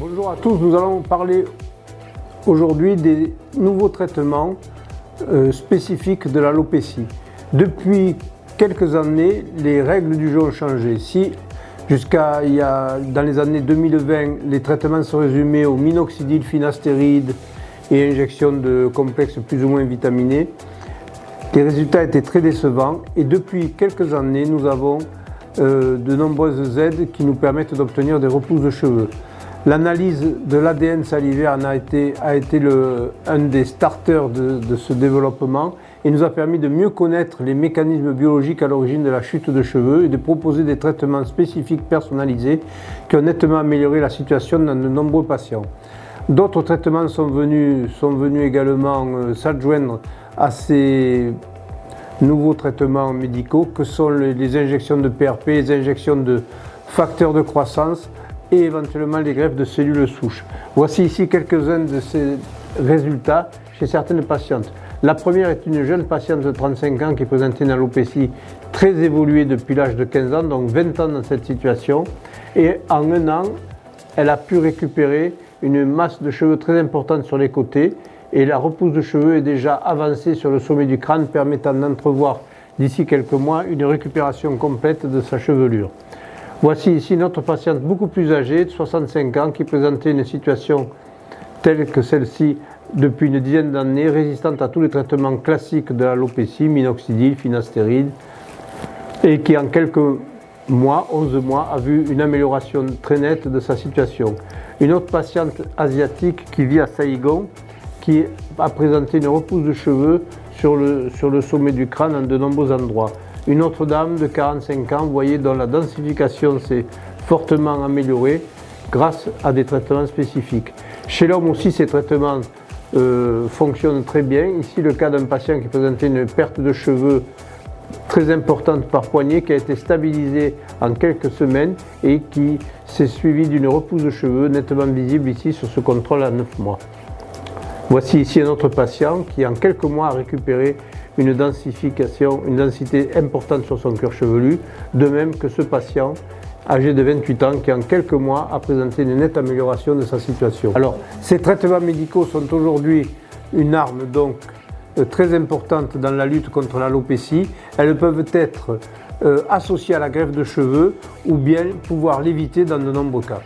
Bonjour à tous, nous allons parler aujourd'hui des nouveaux traitements euh, spécifiques de l'alopécie. Depuis quelques années, les règles du jeu ont changé. Si jusqu'à dans les années 2020, les traitements se résumaient au minoxidil, finastéride et injection de complexes plus ou moins vitaminés, les résultats étaient très décevants et depuis quelques années, nous avons euh, de nombreuses aides qui nous permettent d'obtenir des repousses de cheveux. L'analyse de l'ADN salivaire a été, un des starters de, ce développement et nous a permis de mieux connaître les mécanismes biologiques à l'origine de la chute de cheveux et de proposer des traitements spécifiques personnalisés qui ont nettement amélioré la situation dans de nombreux patients. D'autres traitements sont venus, sont venus également euh, s'adjoindre à ces nouveaux traitements médicaux que sont les injections de PRP, les injections de facteurs de croissance et éventuellement les greffes de cellules souches. Voici ici quelques-uns de ces résultats chez certaines patientes. La première est une jeune patiente de 35 ans qui présentait une alopécie très évoluée depuis l'âge de 15 ans, donc 20 ans dans cette situation. Et en un an, elle a pu récupérer une masse de cheveux très importante sur les côtés et la repousse de cheveux est déjà avancée sur le sommet du crâne permettant d'entrevoir d'ici quelques mois une récupération complète de sa chevelure. Voici ici notre patiente beaucoup plus âgée, de 65 ans, qui présentait une situation telle que celle-ci depuis une dizaine d'années, résistante à tous les traitements classiques de l'alopécie, minoxidil, finastéride, et qui en quelques mois, 11 mois, a vu une amélioration très nette de sa situation. Une autre patiente asiatique qui vit à Saïgon, qui a présenté une repousse de cheveux sur le, sur le sommet du crâne en de nombreux endroits. Une autre dame de 45 ans, vous voyez, dont la densification s'est fortement améliorée grâce à des traitements spécifiques. Chez l'homme aussi, ces traitements euh, fonctionnent très bien. Ici, le cas d'un patient qui présentait une perte de cheveux très importante par poignée qui a été stabilisée en quelques semaines et qui s'est suivie d'une repousse de cheveux nettement visible ici sur ce contrôle à 9 mois. Voici ici un autre patient qui en quelques mois a récupéré une densification, une densité importante sur son cœur chevelu, de même que ce patient âgé de 28 ans qui en quelques mois a présenté une nette amélioration de sa situation. Alors, ces traitements médicaux sont aujourd'hui une arme donc euh, très importante dans la lutte contre l'alopécie. Elles peuvent être euh, associées à la greffe de cheveux ou bien pouvoir l'éviter dans de nombreux cas.